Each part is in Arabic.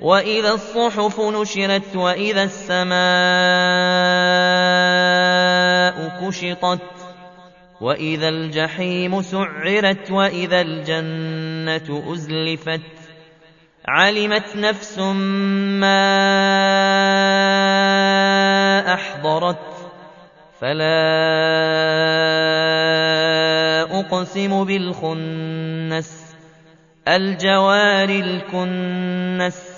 وإذا الصحف نشرت وإذا السماء كشطت وإذا الجحيم سعرت وإذا الجنة أزلفت علمت نفس ما أحضرت فلا أقسم بالخنس الجوار الكنس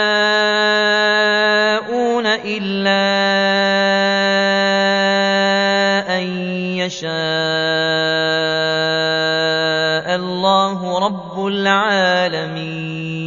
إلا أن يشاء الله رب العالمين.